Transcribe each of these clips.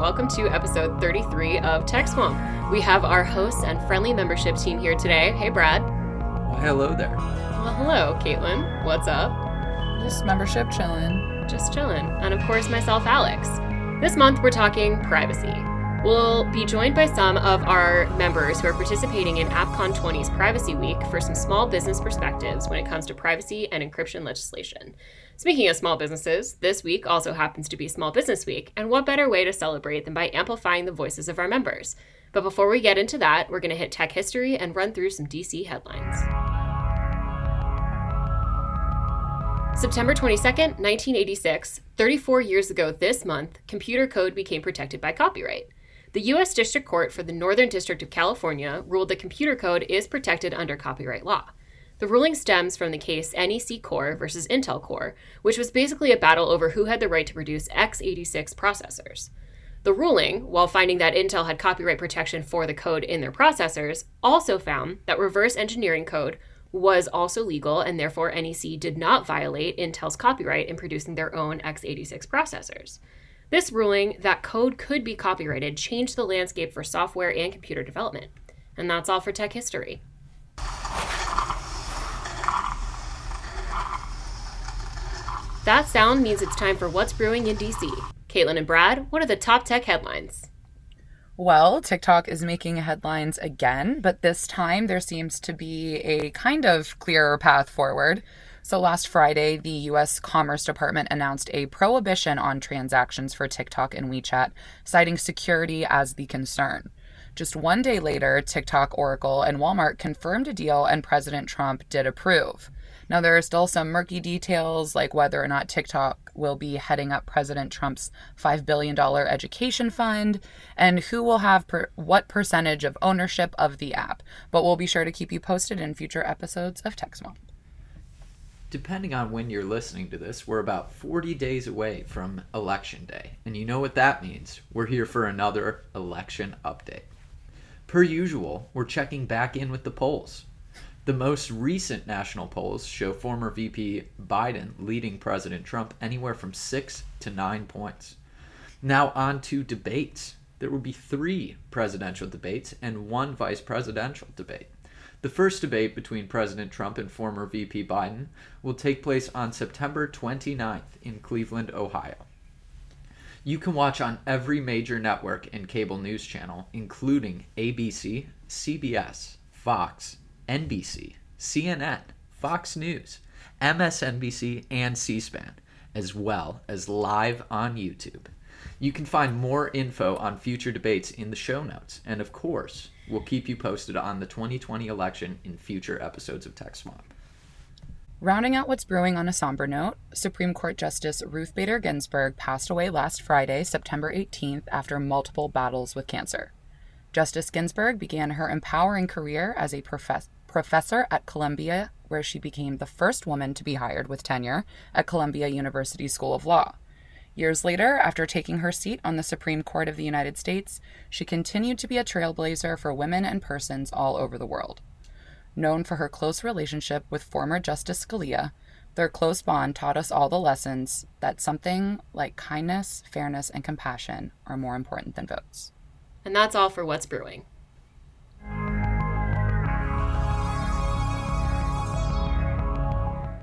welcome to episode 33 of Tech Swamp. We have our hosts and friendly membership team here today. Hey, Brad. Well, hello there. Well, hello, Caitlin. What's up? Just membership chilling. Just chilling. And of course, myself, Alex. This month, we're talking privacy. We'll be joined by some of our members who are participating in AppCon 20's Privacy Week for some small business perspectives when it comes to privacy and encryption legislation. Speaking of small businesses, this week also happens to be Small Business Week, and what better way to celebrate than by amplifying the voices of our members? But before we get into that, we're going to hit tech history and run through some DC headlines. September 22nd, 1986, 34 years ago this month, computer code became protected by copyright. The U.S. District Court for the Northern District of California ruled that computer code is protected under copyright law. The ruling stems from the case NEC Corp versus Intel Corp, which was basically a battle over who had the right to produce x86 processors. The ruling, while finding that Intel had copyright protection for the code in their processors, also found that reverse engineering code was also legal and therefore NEC did not violate Intel's copyright in producing their own x86 processors. This ruling that code could be copyrighted changed the landscape for software and computer development. And that's all for tech history. That sound means it's time for What's Brewing in DC. Caitlin and Brad, what are the top tech headlines? Well, TikTok is making headlines again, but this time there seems to be a kind of clearer path forward. So last Friday, the US Commerce Department announced a prohibition on transactions for TikTok and WeChat, citing security as the concern. Just one day later, TikTok, Oracle, and Walmart confirmed a deal, and President Trump did approve. Now, there are still some murky details, like whether or not TikTok will be heading up President Trump's $5 billion education fund and who will have per- what percentage of ownership of the app. But we'll be sure to keep you posted in future episodes of Tech Swamp depending on when you're listening to this, we're about 40 days away from Election Day. And you know what that means. We're here for another election update. Per usual, we're checking back in with the polls. The most recent national polls show former VP Biden leading President Trump anywhere from six to nine points. Now, on to debates. There will be three presidential debates and one vice presidential debate. The first debate between President Trump and former VP Biden will take place on September 29th in Cleveland, Ohio. You can watch on every major network and cable news channel, including ABC, CBS, Fox, NBC, CNN, Fox News, MSNBC, and C SPAN, as well as live on YouTube. You can find more info on future debates in the show notes, and of course, We'll keep you posted on the 2020 election in future episodes of Tech Swamp. Rounding out what's brewing on a somber note, Supreme Court Justice Ruth Bader Ginsburg passed away last Friday, September 18th, after multiple battles with cancer. Justice Ginsburg began her empowering career as a profess- professor at Columbia, where she became the first woman to be hired with tenure at Columbia University School of Law. Years later, after taking her seat on the Supreme Court of the United States, she continued to be a trailblazer for women and persons all over the world. Known for her close relationship with former Justice Scalia, their close bond taught us all the lessons that something like kindness, fairness, and compassion are more important than votes. And that's all for What's Brewing.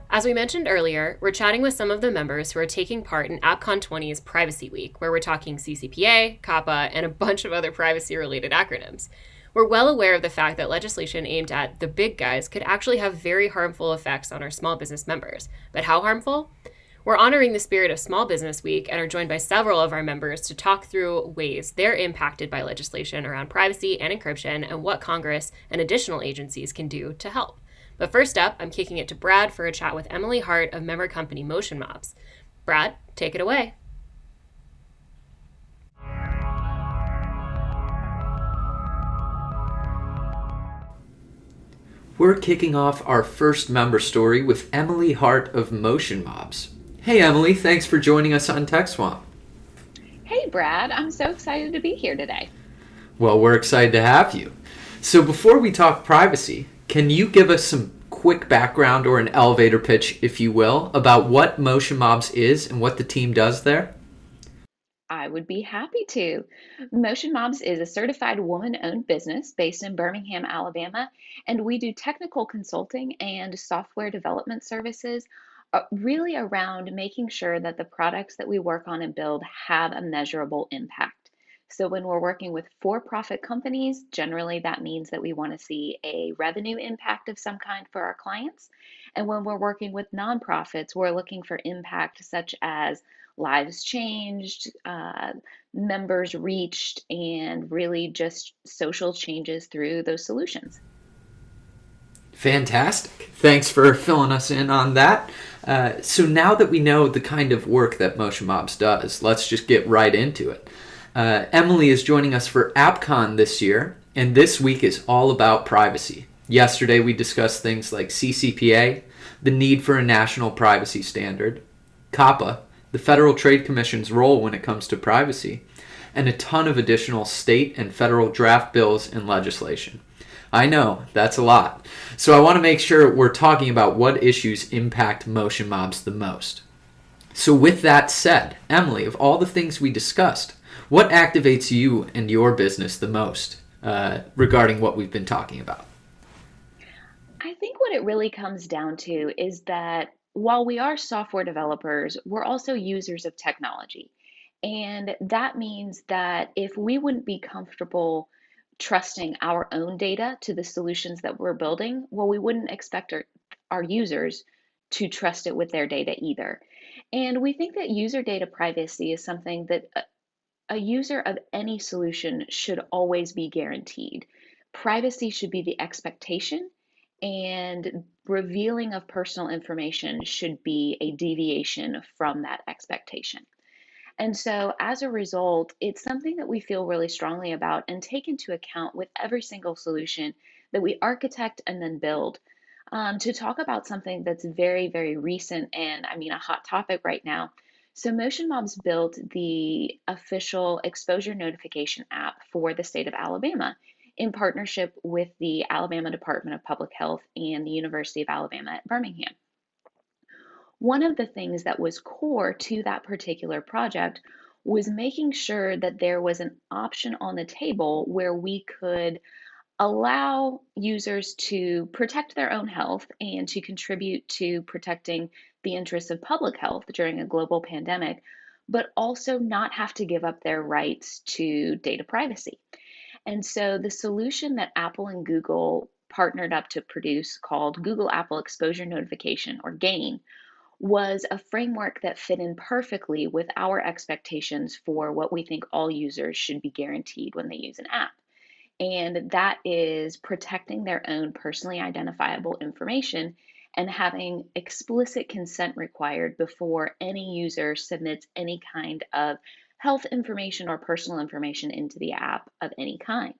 As we mentioned earlier, we're chatting with some of the members who are taking part in AppCon 20's Privacy Week, where we're talking CCPA, COPPA, and a bunch of other privacy related acronyms. We're well aware of the fact that legislation aimed at the big guys could actually have very harmful effects on our small business members. But how harmful? We're honoring the spirit of Small Business Week and are joined by several of our members to talk through ways they're impacted by legislation around privacy and encryption and what Congress and additional agencies can do to help. But first up, I'm kicking it to Brad for a chat with Emily Hart of member company Motion Mobs. Brad, take it away. We're kicking off our first member story with Emily Hart of Motion Mobs. Hey, Emily, thanks for joining us on Tech Swamp. Hey, Brad, I'm so excited to be here today. Well, we're excited to have you. So, before we talk privacy, can you give us some quick background or an elevator pitch, if you will, about what Motion Mobs is and what the team does there? I would be happy to. Motion Mobs is a certified woman owned business based in Birmingham, Alabama, and we do technical consulting and software development services uh, really around making sure that the products that we work on and build have a measurable impact. So, when we're working with for profit companies, generally that means that we want to see a revenue impact of some kind for our clients. And when we're working with nonprofits, we're looking for impact such as lives changed, uh, members reached, and really just social changes through those solutions. Fantastic. Thanks for filling us in on that. Uh, so now that we know the kind of work that Motion Mobs does, let's just get right into it. Uh, Emily is joining us for AppCon this year, and this week is all about privacy. Yesterday we discussed things like CCPA, the need for a national privacy standard, COPPA, the Federal Trade Commission's role when it comes to privacy, and a ton of additional state and federal draft bills and legislation. I know, that's a lot. So I want to make sure we're talking about what issues impact motion mobs the most. So, with that said, Emily, of all the things we discussed, what activates you and your business the most uh, regarding what we've been talking about? I think what it really comes down to is that while we are software developers, we're also users of technology. And that means that if we wouldn't be comfortable trusting our own data to the solutions that we're building, well, we wouldn't expect our, our users to trust it with their data either. And we think that user data privacy is something that a, user of any solution should always be guaranteed. Privacy should be the expectation and revealing of personal information should be a deviation from that expectation. And so, as a result, it's something that we feel really strongly about and take into account with every single solution that we architect and then build. Um, to talk about something that's very, very recent and I mean a hot topic right now. So, Motion Mobs built the official exposure notification app for the state of Alabama in partnership with the Alabama Department of Public Health and the University of Alabama at Birmingham. One of the things that was core to that particular project was making sure that there was an option on the table where we could allow users to protect their own health and to contribute to protecting the interests of public health during a global pandemic, but also not have to give up their rights to data privacy. And so the solution that Apple and Google partnered up to produce called Google Apple Exposure Notification or GAEN was a framework that fit in perfectly with our expectations for what we think all users should be guaranteed when they use an app. And that is protecting their own personally identifiable information and having explicit consent required before any user submits any kind of health information or personal information into the app of any kind.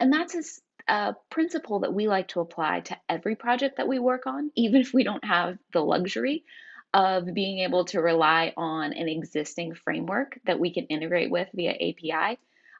And that's a, a, principle that we like to apply to every project that we work on, even if we don't have the luxury of being able to rely on an existing framework that we can integrate with via API.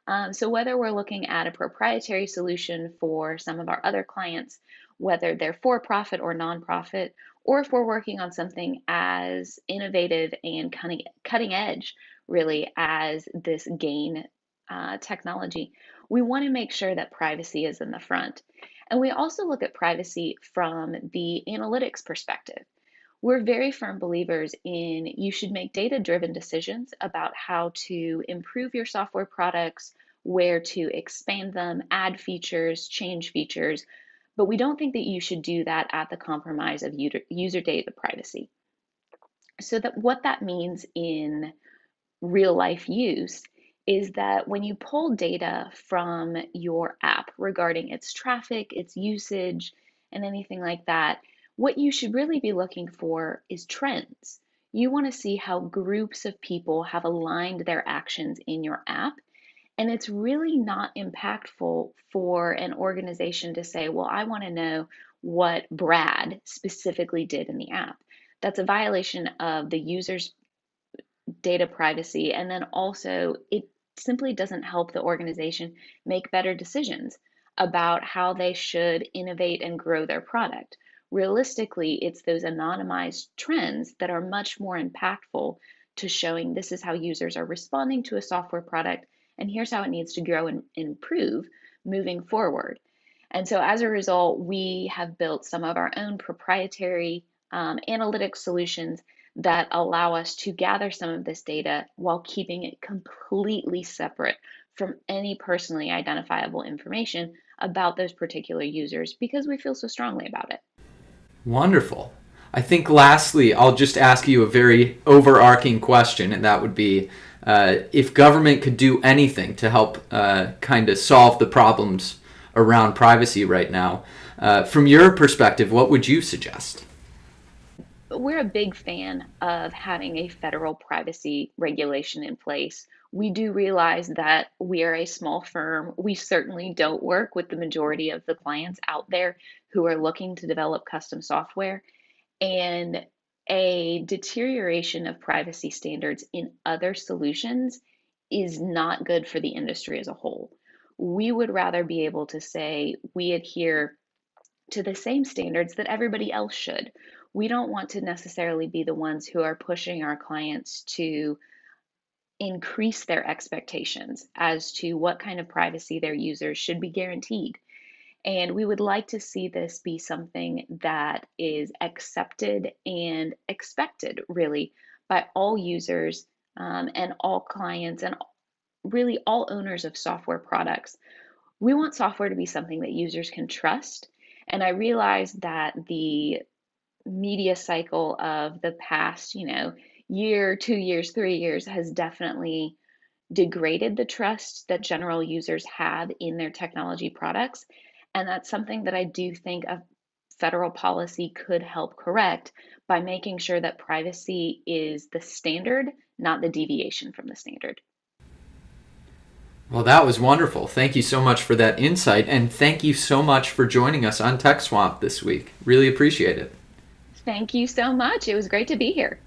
Um, so, whether we're looking at a proprietary solution for some of our other clients, whether they're for profit or nonprofit, or if we're working on something as innovative and cutting, cutting edge really as this GAEN uh, technology. We want to make sure that privacy is in the front. And we also look at privacy from the analytics perspective. We're very firm believers in you should make data driven decisions about how to improve your software products, where to expand them, add features, change features, but we don't think that you should do that at the compromise of user data privacy. So that what that means in real life use is that when you pull data from your app regarding its traffic, its usage, and anything like that, what you should really be looking for is trends. You want to see how groups of people have aligned their actions in your app. And it's really not impactful for an organization to say, well, I want to know what Brad specifically did in the app. That's a violation of the user's data privacy. And then also, it simply doesn't help the organization make better decisions about how they should innovate and grow their product. Realistically, it's those anonymized trends that are much more impactful to showing this is how users are responding to a software product, and here's how it needs to grow and improve moving forward. And so, as a result, we have built some of our own proprietary um, analytic solutions that allow us to gather some of this data while keeping it completely separate from any personally identifiable information about those particular users because we feel so strongly about it. Wonderful. I think lastly, I'll just ask you a very overarching question, and that would be uh, if government could do anything to help uh, kind of solve the problems around privacy right now, uh, from your perspective, what would you suggest? We're a big fan of having a federal privacy regulation in place. We do realize that we are a small firm. We certainly don't work with the majority of the clients out there who are looking to develop custom software. And a deterioration of privacy standards in other solutions is not good for the industry as a whole. We would rather be able to say we adhere to the same standards that everybody else should. We don't want to necessarily be the ones who are pushing our clients to increase their expectations as to what kind of privacy their users should be guaranteed. And we would like to see this be something that is accepted and expected, really, by all users um, and all clients and really all owners of software products. We want software to be something that users can trust. And I realize that the media cycle of the past, you know, year, two years, three years has definitely degraded the trust that general users have in their technology products. And that's something that I do think a federal policy could help correct by making sure that privacy is the standard, not the deviation from the standard. Well, that was wonderful. Thank you so much for that insight, and thank you so much for joining us on Tech Swamp this week. Really appreciate it. Thank you so much. It was great to be here.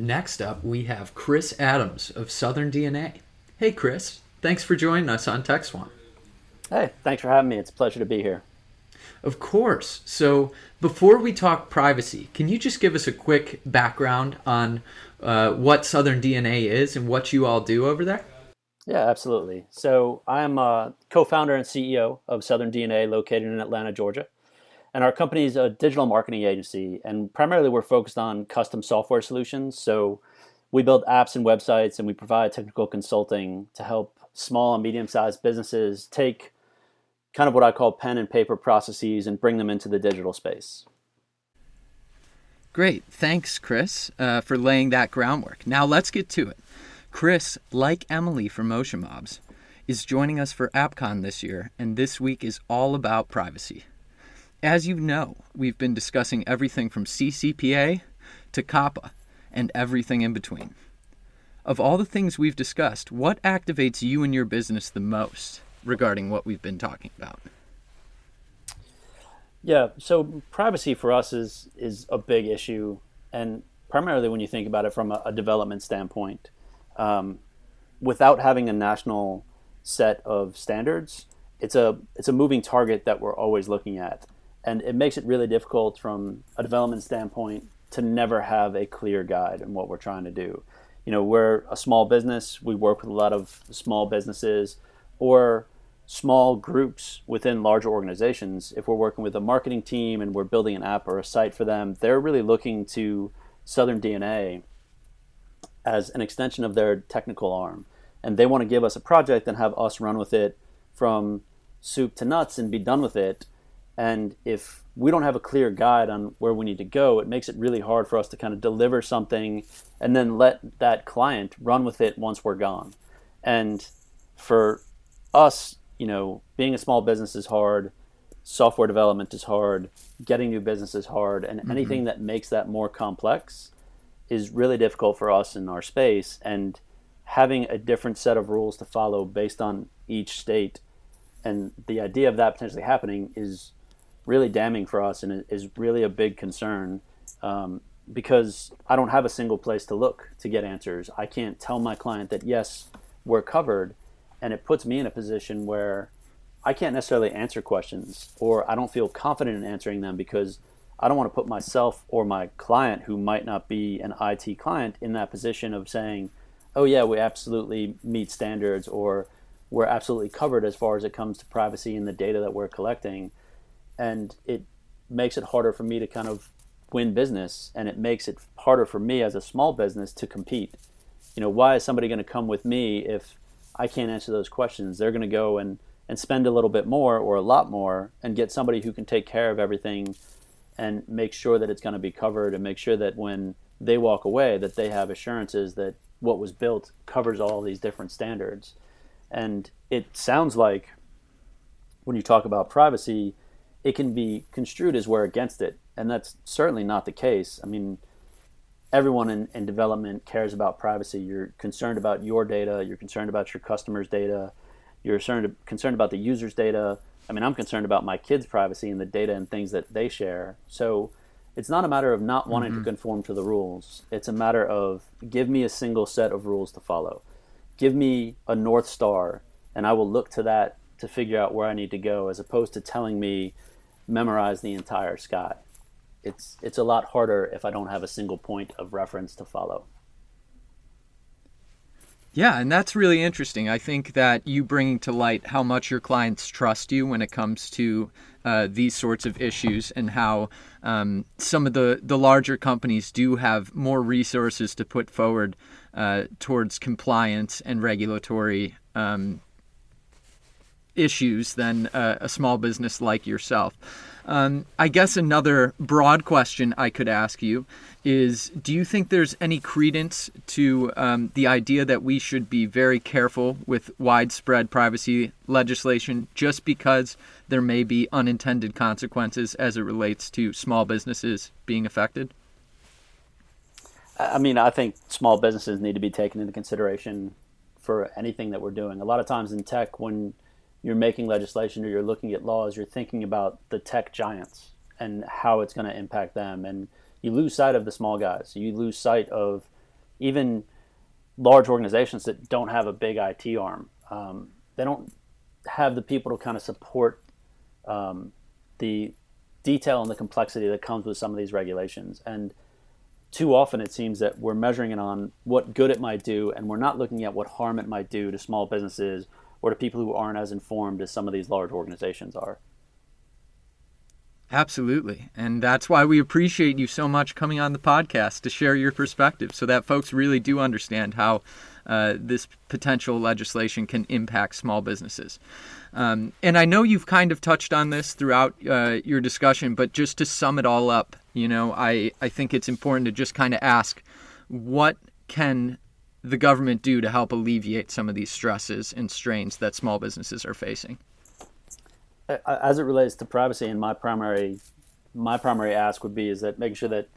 Next up, we have Chris Adams of Southern DNA. Hey, Chris. Thanks for joining us on Tech Swamp. Hey, thanks for having me. It's a pleasure to be here. Of course. So, before we talk privacy, can you just give us a quick background on uh, what Southern DNA is and what you all do over there? Yeah, absolutely. So, I'm a co founder and CEO of Southern DNA located in Atlanta, Georgia. And our company is a digital marketing agency, and primarily we're focused on custom software solutions. So we build apps and websites, and we provide technical consulting to help small and medium sized businesses take kind of what I call pen and paper processes and bring them into the digital space. Great. Thanks, Chris, uh, for laying that groundwork. Now let's get to it. Chris, like Emily from Motion Mobs, is joining us for AppCon this year, and this week is all about privacy. As you know, we've been discussing everything from CCPA to COPPA and everything in between. Of all the things we've discussed, what activates you and your business the most regarding what we've been talking about? Yeah, so privacy for us is is a big issue, and primarily when you think about it from a, a development standpoint, um, without having a national set of standards, it's a it's a moving target that we're always looking at and it makes it really difficult from a development standpoint to never have a clear guide in what we're trying to do. You know, we're a small business. We work with a lot of small businesses or small groups within larger organizations. If we're working with a marketing team and we're building an app or a site for them, they're really looking to Southern DNA as an extension of their technical arm. And they want to give us a project and have us run with it from soup to nuts and be done with it and if we don't have a clear guide on where we need to go, it makes it really hard for us to kind of deliver something and then let that client run with it once we're gone. And for us, you know, being a small business is hard, software development is hard, getting new business is hard, and mm-hmm. anything that makes that more complex is really difficult for us in our space. And having a different set of rules to follow based on each state and the idea of that potentially happening is really damning for us and is really a big concern um, because I don't have a single place to look to get answers. I can't tell my client that yes, we're covered, and it puts me in a position where I can't necessarily answer questions or I don't feel confident in answering them because I don't want to put myself or my client, who might not be an IT client, in that position of saying, oh, yeah, we absolutely meet standards or we're absolutely covered as far as it comes to privacy and the data that we're collecting. And it makes it harder for me to kind of win business and it makes it harder for me as a small business to compete. You know, why is somebody going to come with me if I can't answer those questions? They're going to go and, and spend a little bit more or a lot more and get somebody who can take care of everything and make sure that it's going to be covered and make sure that when they walk away that they have assurances that what was built covers all these different standards. And it sounds like when you talk about privacy, it can be construed as we're against it. And that's certainly not the case. I mean, everyone in, in development cares about privacy. You're concerned about your data, you're concerned about your customers' data, you're concerned, concerned about the user's data. I mean, I'm concerned about my kids' privacy and the data and things that they share. So it's not a matter of not wanting mm-hmm. to conform to the rules. It's a matter of give me a single set of rules to follow. Give me a North Star, and I will look to that to figure out where I need to go, as opposed to telling me memorize the entire sky. It's it's a lot harder if I don't have a single point of reference to follow. Yeah, and that's really interesting. I think that you bring to light how much your clients trust you when it comes to uh, these sorts of issues, and how um, some of the, the larger companies do have more resources to put forward uh, towards compliance and regulatory um, issues than uh, a small business like yourself. Um, I guess another broad question I could ask you is Do you think there's any credence to um, the idea that we should be very careful with widespread privacy legislation just because there may be unintended consequences as it relates to small businesses being affected? I mean, I think small businesses need to be taken into consideration for anything that we're doing. A lot of times in tech, when you're making legislation or you're looking at laws, you're thinking about the tech giants and how it's going to impact them. And you lose sight of the small guys. You lose sight of even large organizations that don't have a big IT arm. Um, they don't have the people to kind of support um, the detail and the complexity that comes with some of these regulations. And too often it seems that we're measuring it on what good it might do, and we're not looking at what harm it might do to small businesses or to people who aren't as informed as some of these large organizations are. Absolutely. And that's why we appreciate you so much coming on the podcast to share your perspective so that folks really do understand how uh, this potential legislation can impact small businesses. Um, and I know you've kind of touched on this throughout uh, your discussion, but just to sum it all up, you know, I, I think it's important to just kind of ask what can the government do to help alleviate some of these stresses and strains that small businesses are facing? As it relates to privacy, and my primary my primary ask would be is that making sure that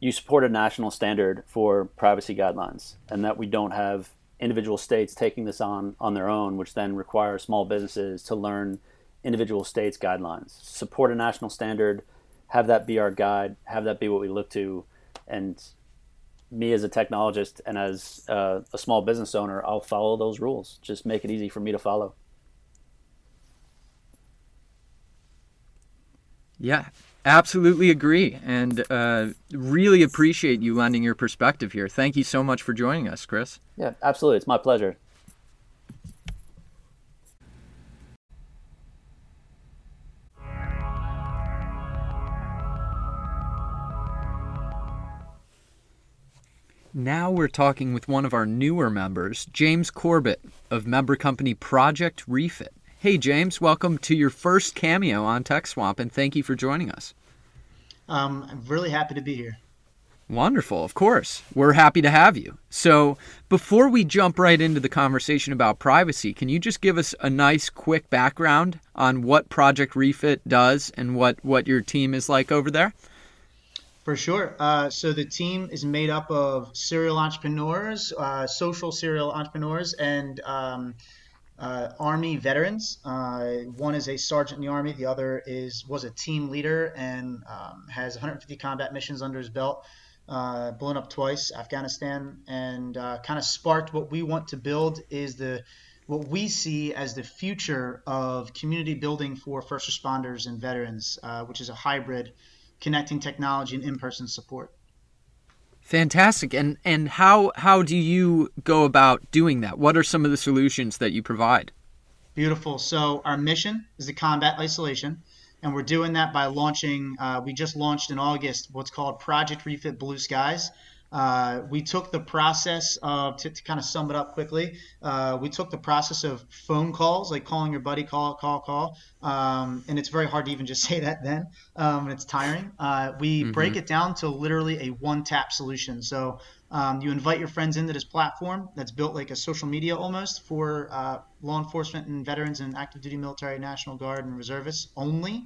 you support a national standard for privacy guidelines, and that we don't have individual states taking this on on their own, which then requires small businesses to learn individual states' guidelines. Support a national standard, have that be our guide, have that be what we look to, and me as a technologist and as uh, a small business owner, I'll follow those rules. Just make it easy for me to follow. Yeah, absolutely agree. And uh, really appreciate you lending your perspective here. Thank you so much for joining us, Chris. Yeah, absolutely. It's my pleasure. Now we're talking with one of our newer members, James Corbett of member company Project Refit. Hey, James, welcome to your first cameo on Tech Swamp, and thank you for joining us. Um, I'm really happy to be here. Wonderful, of course. We're happy to have you. So, before we jump right into the conversation about privacy, can you just give us a nice, quick background on what Project Refit does and what, what your team is like over there? For sure. Uh, so the team is made up of serial entrepreneurs, uh, social serial entrepreneurs, and um, uh, Army veterans. Uh, one is a sergeant in the Army. The other is was a team leader and um, has 150 combat missions under his belt. Uh, blown up twice, Afghanistan, and uh, kind of sparked what we want to build is the what we see as the future of community building for first responders and veterans, which is a hybrid connecting technology and in-person support. Fantastic. And and how how do you go about doing that? What are some of the solutions that you provide? Beautiful. So our mission is to combat isolation, and we're doing that by launching. Uh, we just launched in August what's called Project Refit Blue Skies. Uh, we took the process of to, to, kind of sum it up quickly. Uh, we took the process of phone calls, like calling your buddy, call, call, call, um, and it's very hard to even just say that then. Um, it's tiring. Uh, we mm-hmm. break it down to literally a one-tap solution. So um, you invite your friends into this platform that's built like a social media almost for uh, law enforcement and veterans and active duty military, National Guard, and reservists only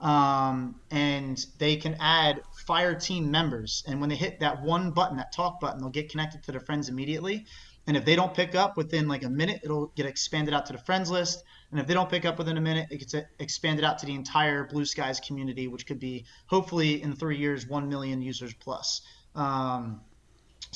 um, and they can add fire team members. And when they hit that one button, that talk button, they'll get connected to their friends immediately. And if they don't pick up within like a minute, it'll get expanded out to the friends list. And if they don't pick up within a minute, it gets expanded out to the entire Blue Skies community, which could be hopefully in three years, one million users plus. Um,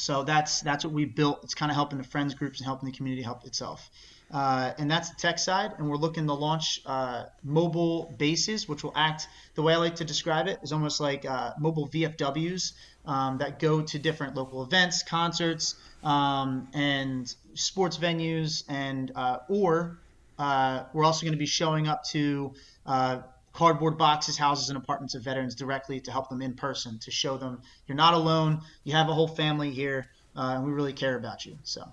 so that's that's what we built. It's kind of helping the friends groups and helping the community help itself. Uh, and that's the tech side. And we're looking to launch uh, mobile bases, which will act the way I like to describe it is almost like uh, mobile VFWs um, that go to different local events, concerts, um, and sports venues, and uh, or uh, we're also going to be showing up to uh, cardboard boxes, houses, and apartments of veterans directly to help them in person to show them you're not alone, you have a whole family here, and we really care about you. So.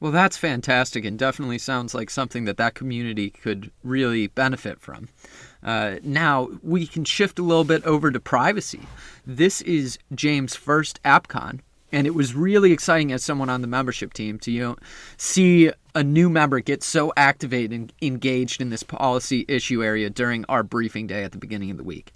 Well, that's fantastic and definitely sounds like something that that community could really benefit from. Uh, now, we can shift a little bit over to privacy. This is James' first AppCon, and it was really exciting as someone on the membership team to you know, see a new member gets so activated and engaged in this policy issue area during our briefing day at the beginning of the week.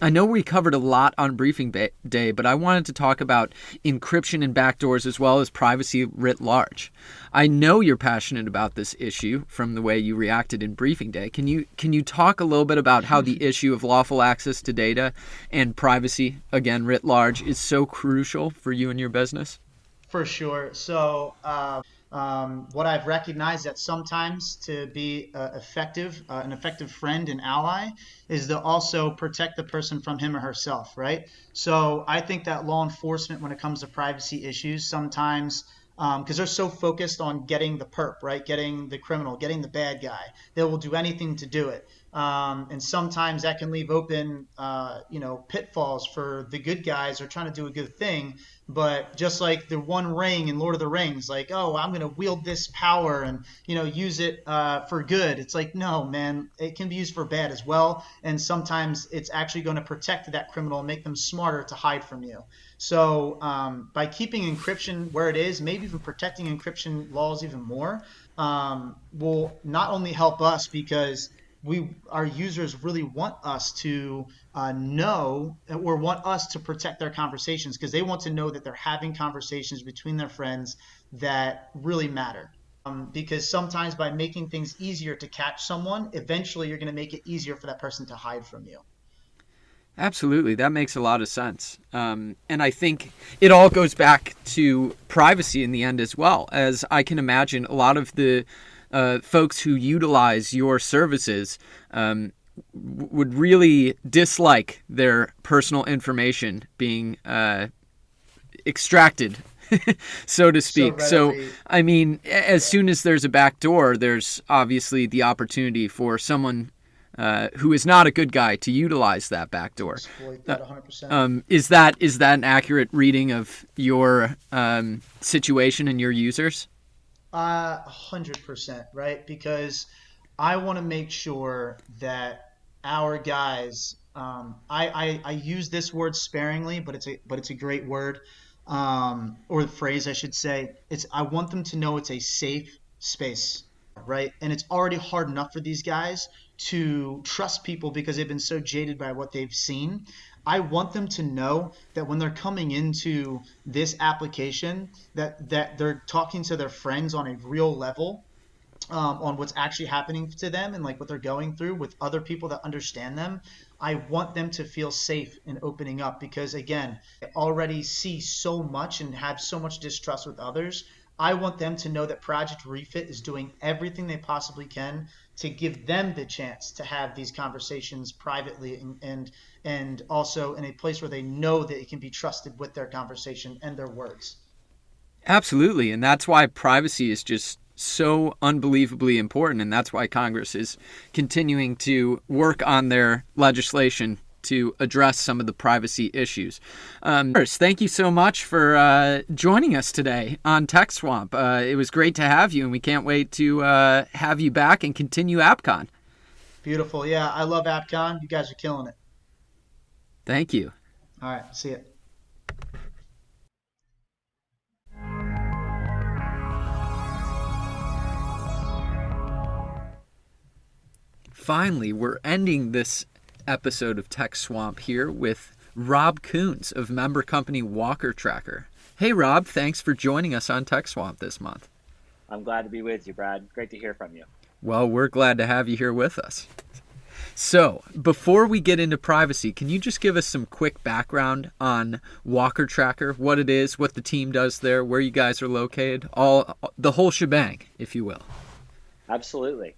I know we covered a lot on briefing day, but I wanted to talk about encryption and backdoors as well as privacy writ large. I know you're passionate about this issue from the way you reacted in briefing day. Can you can you talk a little bit about how the issue of lawful access to data and privacy again writ large is so crucial for you and your business? For sure. So. Uh um, what I've recognized that sometimes to be uh, effective, uh, an effective friend and ally, is to also protect the person from him or herself, right? So I think that law enforcement, when it comes to privacy issues, sometimes because um, they're so focused on getting the perp, right? Getting the criminal, getting the bad guy. They will do anything to do it. Um, and sometimes that can leave open, uh, you know, pitfalls for the good guys are trying to do a good thing. But just like the One Ring in Lord of the Rings, like, oh, I'm going to wield this power and you know use it uh, for good. It's like, no, man, it can be used for bad as well. And sometimes it's actually going to protect that criminal and make them smarter to hide from you. So um, by keeping encryption where it is, maybe even protecting encryption laws even more, um, will not only help us because we our users really want us to uh, know or want us to protect their conversations because they want to know that they're having conversations between their friends that really matter. Um, because sometimes by making things easier to catch someone, eventually you're going to make it easier for that person to hide from you. Absolutely, that makes a lot of sense, um, and I think it all goes back to privacy in the end as well. As I can imagine, a lot of the uh, folks who utilize your services um, would really dislike their personal information being uh, extracted so to speak. So, so, I mean, as soon as there's a back door, there's obviously the opportunity for someone uh, who is not a good guy to utilize that back door. That uh, um, is that is that an accurate reading of your um, situation and your users? Uh, hundred percent, right? Because I want to make sure that our guys. Um, I, I I use this word sparingly, but it's a but it's a great word, um, or phrase I should say. It's I want them to know it's a safe space, right? And it's already hard enough for these guys to trust people because they've been so jaded by what they've seen. I want them to know that when they're coming into this application, that that they're talking to their friends on a real level, um, on what's actually happening to them and like what they're going through with other people that understand them. I want them to feel safe in opening up because again, I already see so much and have so much distrust with others. I want them to know that Project Refit is doing everything they possibly can to give them the chance to have these conversations privately and and, and also in a place where they know that it can be trusted with their conversation and their words. Absolutely, and that's why privacy is just so unbelievably important, and that's why Congress is continuing to work on their legislation to address some of the privacy issues. Um, first, thank you so much for uh, joining us today on Tech Swamp. Uh, it was great to have you, and we can't wait to uh, have you back and continue AppCon. Beautiful. Yeah, I love AppCon. You guys are killing it. Thank you. All right, see it. Finally, we're ending this episode of Tech Swamp here with Rob Coons of member company Walker Tracker. Hey, Rob, thanks for joining us on Tech Swamp this month. I'm glad to be with you, Brad. Great to hear from you. Well, we're glad to have you here with us. So, before we get into privacy, can you just give us some quick background on Walker Tracker, what it is, what the team does there, where you guys are located, all the whole shebang, if you will? Absolutely.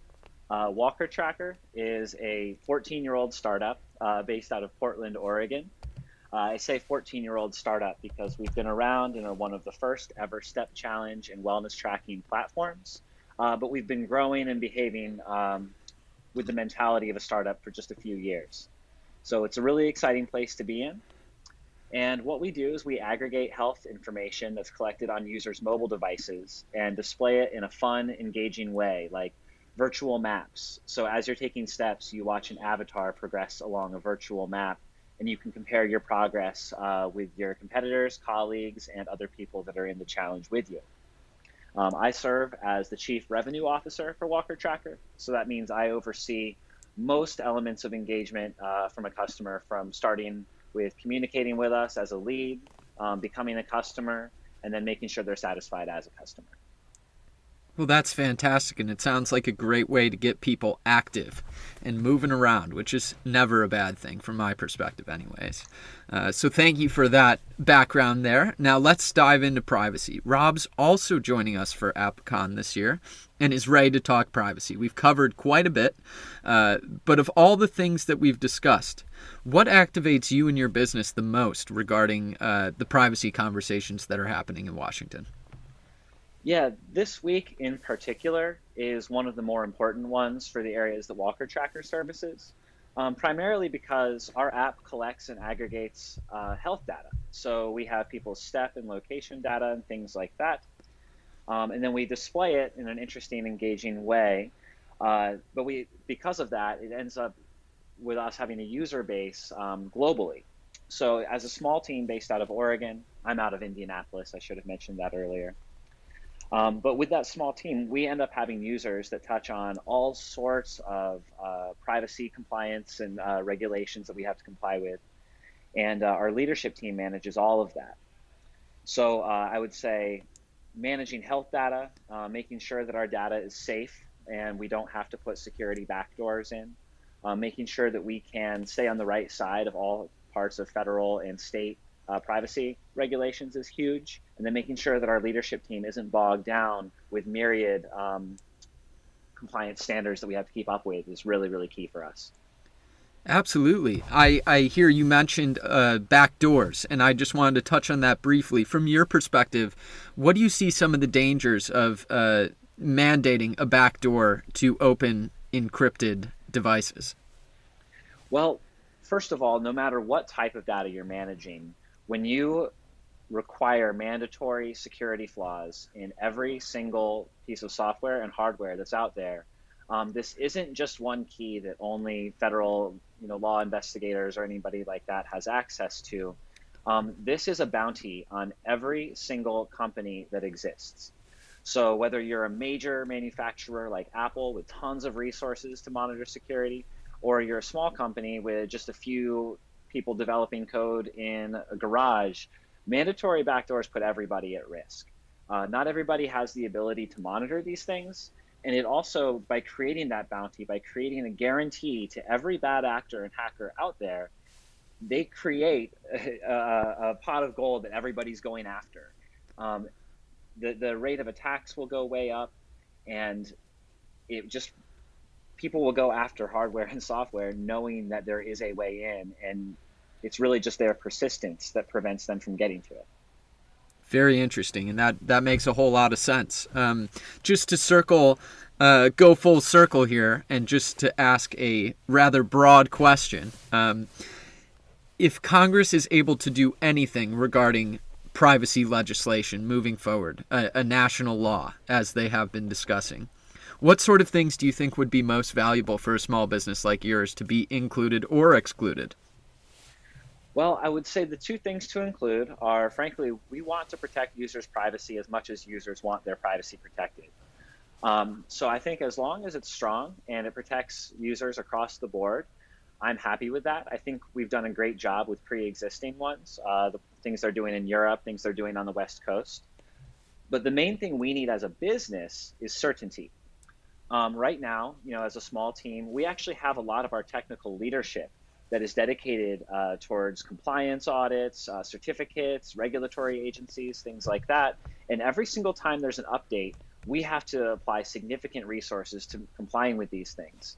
Uh, Walker Tracker is a 14 year old startup uh, based out of Portland, Oregon. Uh, I say 14 year old startup because we've been around and are one of the first ever step challenge and wellness tracking platforms. Uh, but we've been growing and behaving um, with the mentality of a startup for just a few years. So it's a really exciting place to be in. And what we do is we aggregate health information that's collected on users' mobile devices and display it in a fun, engaging way, like virtual maps. So as you're taking steps, you watch an avatar progress along a virtual map, and you can compare your progress uh, with your competitors, colleagues, and other people that are in the challenge with you. Um, I serve as the Chief Revenue Officer for Walker Tracker, so that means I oversee most elements of engagement uh, from a customer, from starting with communicating with us as a lead, um, becoming a customer, and then making sure they're satisfied as a customer. Well, that's fantastic, and it sounds like a great way to get people active and moving around, which is never a bad thing from my perspective, anyways. Uh, so, thank you for that background there. Now, let's dive into privacy. Rob's also joining us for AppCon this year and is ready to talk privacy. We've covered quite a bit, uh, but of all the things that we've discussed, what activates you and your business the most regarding uh, the privacy conversations that are happening in Washington? Yeah, this week in particular is one of the more important ones for the areas that Walker Tracker services, um, primarily because our app collects and aggregates uh, health data. So we have people's step and location data and things like that. Um, and then we display it in an interesting, engaging way. Uh, but we, because of that, it ends up with us having a user base um, globally. So as a small team based out of Oregon, I'm out of Indianapolis. I should have mentioned that earlier. Um, but with that small team, we end up having users that touch on all sorts of uh, privacy compliance and uh, regulations that we have to comply with. And uh, our leadership team manages all of that. So uh, I would say managing health data, uh, making sure that our data is safe and we don't have to put security backdoors in, uh, making sure that we can stay on the right side of all parts of federal and state uh, privacy regulations is huge, and then making sure that our leadership team isn't bogged down with myriad um, compliance standards that we have to keep up with is really, really key for us. Absolutely. I, I hear you mentioned uh, back doors, and I just wanted to touch on that briefly. From your perspective, what do you see some of the dangers of uh, mandating a backdoor to open encrypted devices? Well, first of all, no matter what type of data you're managing, when you require mandatory security flaws in every single piece of software and hardware that's out there, um, this isn't just one key that only federal, you know, law investigators or anybody like that has access to. Um, this is a bounty on every single company that exists. So whether you're a major manufacturer like Apple with tons of resources to monitor security, or you're a small company with just a few people developing code in a garage, mandatory backdoors put everybody at risk. Uh, not everybody has the ability to monitor these things. And it also, by creating that bounty, by creating a guarantee to every bad actor and hacker out there, they create a, a, a pot of gold that everybody's going after. Um, the, the rate of attacks will go way up and it just people will go after hardware and software knowing that there is a way in and it's really just their persistence that prevents them from getting to it very interesting and that that makes a whole lot of sense um, just to circle uh, go full circle here and just to ask a rather broad question um, if congress is able to do anything regarding privacy legislation moving forward, a, a, national law, as they have been discussing. What sort of things do you think would be most valuable for a small business like yours to be included or excluded? Well, I would say the two things to include are frankly, we want to protect users' privacy as much as users want their privacy protected. Um, so I think as long as it's strong and it protects users across the board, I'm happy with that. I think we've done a great job with pre-existing ones, uh, the things they're doing in Europe, things they're doing on the West Coast. But the main thing we need as a business is certainty. Um, right now, you know, as a small team, we actually have a lot of our technical leadership that is dedicated uh, towards compliance audits, uh, certificates, regulatory agencies, things like that. And every single time there's an update, we have to apply significant resources to complying with these things.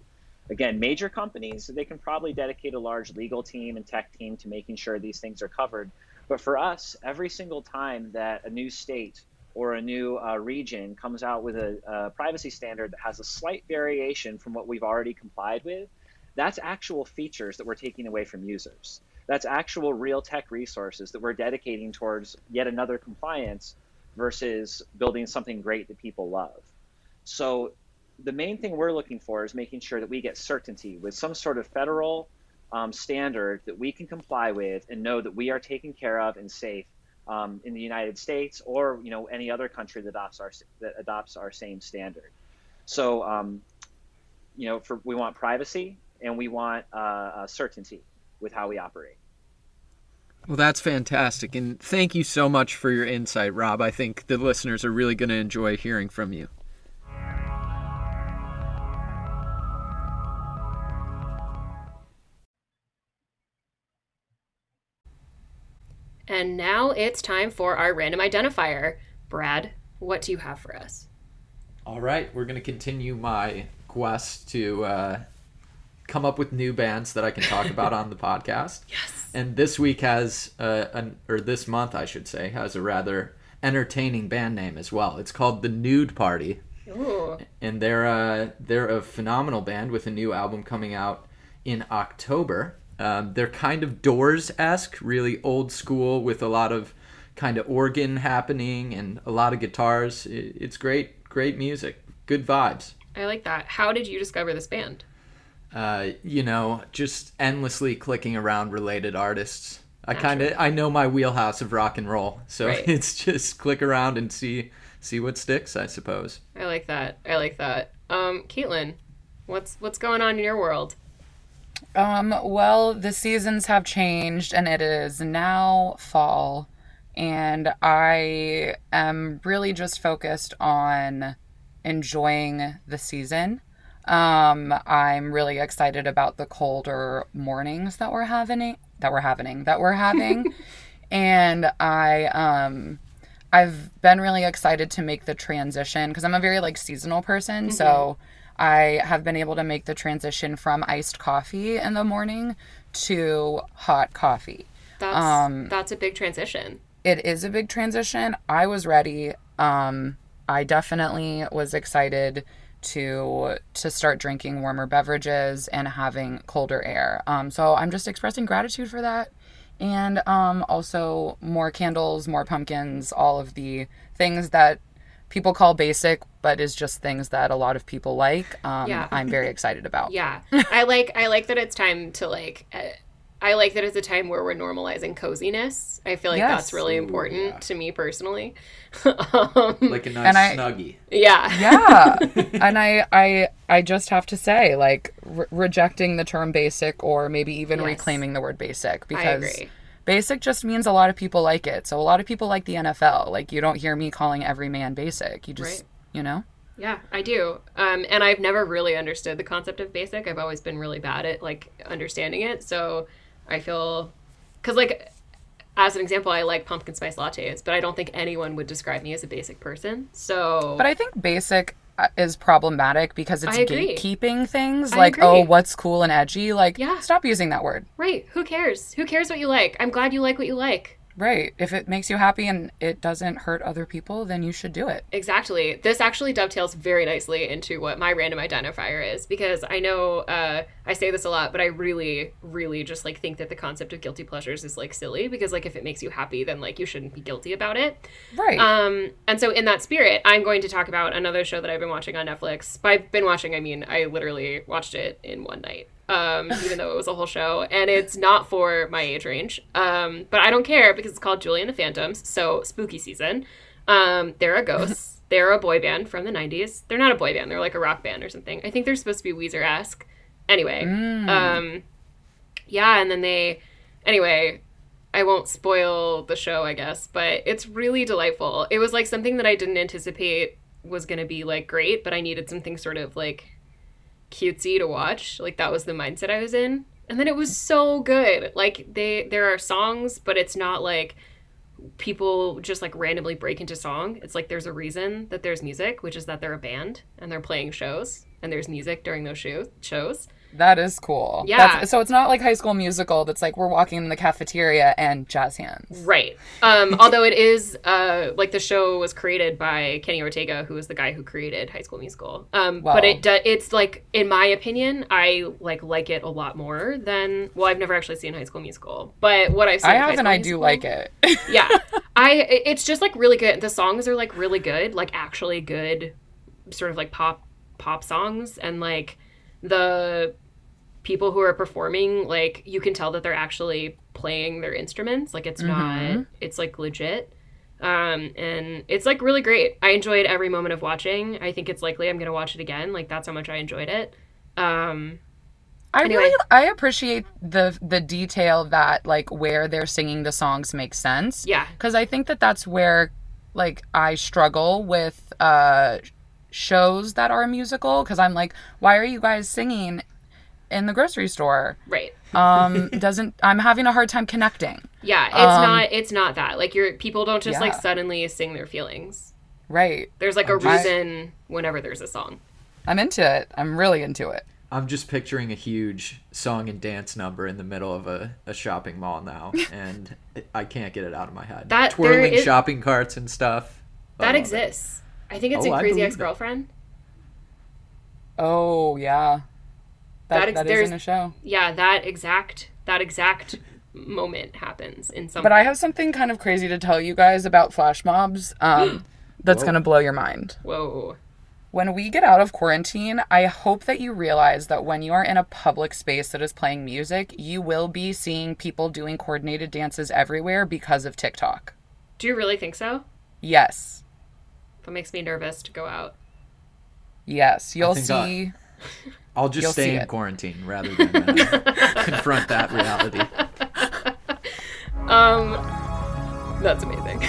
Again, major companies, they can probably dedicate a large legal team and tech team to making sure these things are covered. But for us, every single time that a new state or a new uh, region comes out with a, a, privacy standard that has a slight variation from what we've already complied with, that's actual features that we're taking away from users. That's actual real tech resources that we're dedicating towards yet another compliance versus building something great that people love. So the main thing we're looking for is making sure that we get certainty with some sort of federal um, standard that we can comply with and know that we are taken care of and safe um, in the United States or you know any other country that adopts our that adopts our same standard. So um, you know, for we want privacy and we want uh, uh, certainty with how we operate. Well, that's fantastic, and thank you so much for your insight, Rob. I think the listeners are really going to enjoy hearing from you. And now it's time for our random identifier. Brad, what do you have for us? All right, we're going to continue my quest to uh, come up with new bands that I can talk about on the podcast. Yes. And this week has, uh, an, or this month, I should say, has a rather entertaining band name as well. It's called The Nude Party. Ooh. And they're, uh, they're a phenomenal band with a new album coming out in October. Um, they're kind of Doors esque, really old school with a lot of kind of organ happening and a lot of guitars. It's great, great music, good vibes. I like that. How did you discover this band? Uh, you know, just endlessly clicking around related artists. I kind of I know my wheelhouse of rock and roll, so right. it's just click around and see see what sticks. I suppose. I like that. I like that. Um, Caitlin, what's what's going on in your world? Um, well, the seasons have changed and it is now fall, and I am really just focused on enjoying the season. Um, I'm really excited about the colder mornings that we're having that we're having that we're having. and I um I've been really excited to make the transition because I'm a very like seasonal person, mm-hmm. so I have been able to make the transition from iced coffee in the morning to hot coffee. That's um, that's a big transition. It is a big transition. I was ready. Um, I definitely was excited to to start drinking warmer beverages and having colder air. Um, so I'm just expressing gratitude for that, and um, also more candles, more pumpkins, all of the things that people call basic, but is just things that a lot of people like. Um, yeah. I'm very excited about. Yeah, I like I like that it's time to like. Uh, I like that it's a time where we're normalizing coziness. I feel like yes. that's really important Ooh, yeah. to me personally. um, like a nice I, snuggie. Yeah. Yeah. and I, I, I just have to say, like, re- rejecting the term basic or maybe even yes. reclaiming the word basic because basic just means a lot of people like it. So a lot of people like the NFL. Like you don't hear me calling every man basic. You just, right. you know? Yeah, I do. Um, and I've never really understood the concept of basic. I've always been really bad at like understanding it. So I feel, cause like as an example, I like pumpkin spice lattes, but I don't think anyone would describe me as a basic person. So, But I think basic is problematic because it's gatekeeping things I like, oh, agree. oh, what's cool and edgy. Like, Yeah. stop using that word. right, who cares? Who cares what you like? I'm glad you like what you like. Right. If it makes you happy and it doesn't hurt other people, then you should do it. Exactly. This actually dovetails very nicely into what my random identifier is because I know uh, I say this a lot, but I really, really just like think that the concept of guilty pleasures is like silly because like if it makes you happy, then like you shouldn't be guilty about it. Right. Um, and so in that spirit, I'm going to talk about another show that I've been watching on Netflix. By been watching, I mean I literally watched it in one night. Um, even though it was a whole show, and it's not for my age range. Um, but I don't care because it's called Julie and the Phantoms, so spooky season. Um, there are ghosts. they're a boy band from the '90s. They're not a boy band. They're like a rock band or something. I think they're supposed to be Weezer-esque. Anyway, um, yeah, and then they, anyway, I won't spoil the show, I guess, but it's really delightful. It was like something that I didn't anticipate was going to be like great, but I needed something sort of like cutesy to watch. Like that was the mindset I was in. And then it was so good. Like they there are songs, but it's not like people just like randomly break into song. It's like there's a reason that there's music, which is that they're a band and they're playing shows and there's music during those show- shows. That is cool. Yeah. That's- so it's not like High School Musical that's like we're walking in the cafeteria and jazz hands. Right. Um, although it is uh, like the show was created by Kenny Ortega, who is the guy who created High School Musical. Um, Wow. But it do- it's like, in my opinion, I like like it a lot more than. Well, I've never actually seen High School Musical, but what I've seen, I have and I do Musical- like it. yeah, I it's just like really good. The songs are like really good, like actually good, sort of like pop pop songs, and like the people who are performing, like you can tell that they're actually playing their instruments. Like it's not, it's like legit. Um, and it's like really great. I enjoyed every moment of watching. I think it's likely I'm gonna watch it again. Like that's how much I enjoyed it. Um, I Anyway. really I appreciate the the detail that like where they're singing the songs makes sense. yeah, because I think that that's where like I struggle with uh shows that are musical because I'm like, why are you guys singing in the grocery store? right. Um, doesn't I'm having a hard time connecting. Yeah, it's Um, not. It's not that. Like you're people don't just like suddenly sing their feelings. Right. There's like a I'm just- reason whenever there's a song. I'm into it. I'm really into it. I'm just picturing a huge song and dance number in the middle of a, a shopping mall now, and I can't get it out of my head. That- Twirling is- shopping carts and stuff. I That it. exists. I think it's Oh, in Crazy Ex Girlfriend. Oh yeah. That, That ex- that is there's- in a show. Yeah, that exact that exact moment happens in some. But I have something kind of crazy to tell you guys about flash mobs. Um, that's Whoa. gonna blow your mind. Whoa. When we get out of quarantine, I hope that you realize that when you are in a public space that is playing music, you will be seeing people doing coordinated dances everywhere because of TikTok. Do you really think so? Yes. That makes me nervous to go out. Yes. You'll think I- see. I'll just You'll stay in it. quarantine rather than uh, confront that reality. Um, that's amazing.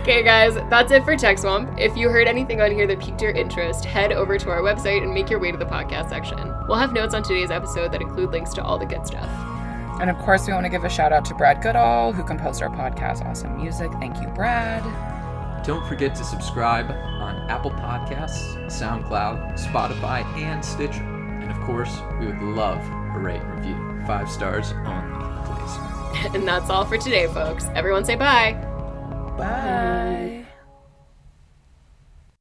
okay, guys, that's it for Tech Swamp. If you heard anything on here that piqued your interest, head over to our website and make your way to the podcast section. We'll have notes on today's episode that include links to all the good stuff. And of course, we want to give a shout out to Brad Goodall, who composed our podcast, Awesome Music. Thank you, Brad. Don't forget to subscribe on Apple Podcasts, SoundCloud, Spotify, and Stitcher. And of course, we would love a rate and review. Five stars only, please. And that's all for today, folks. Everyone say bye. Bye.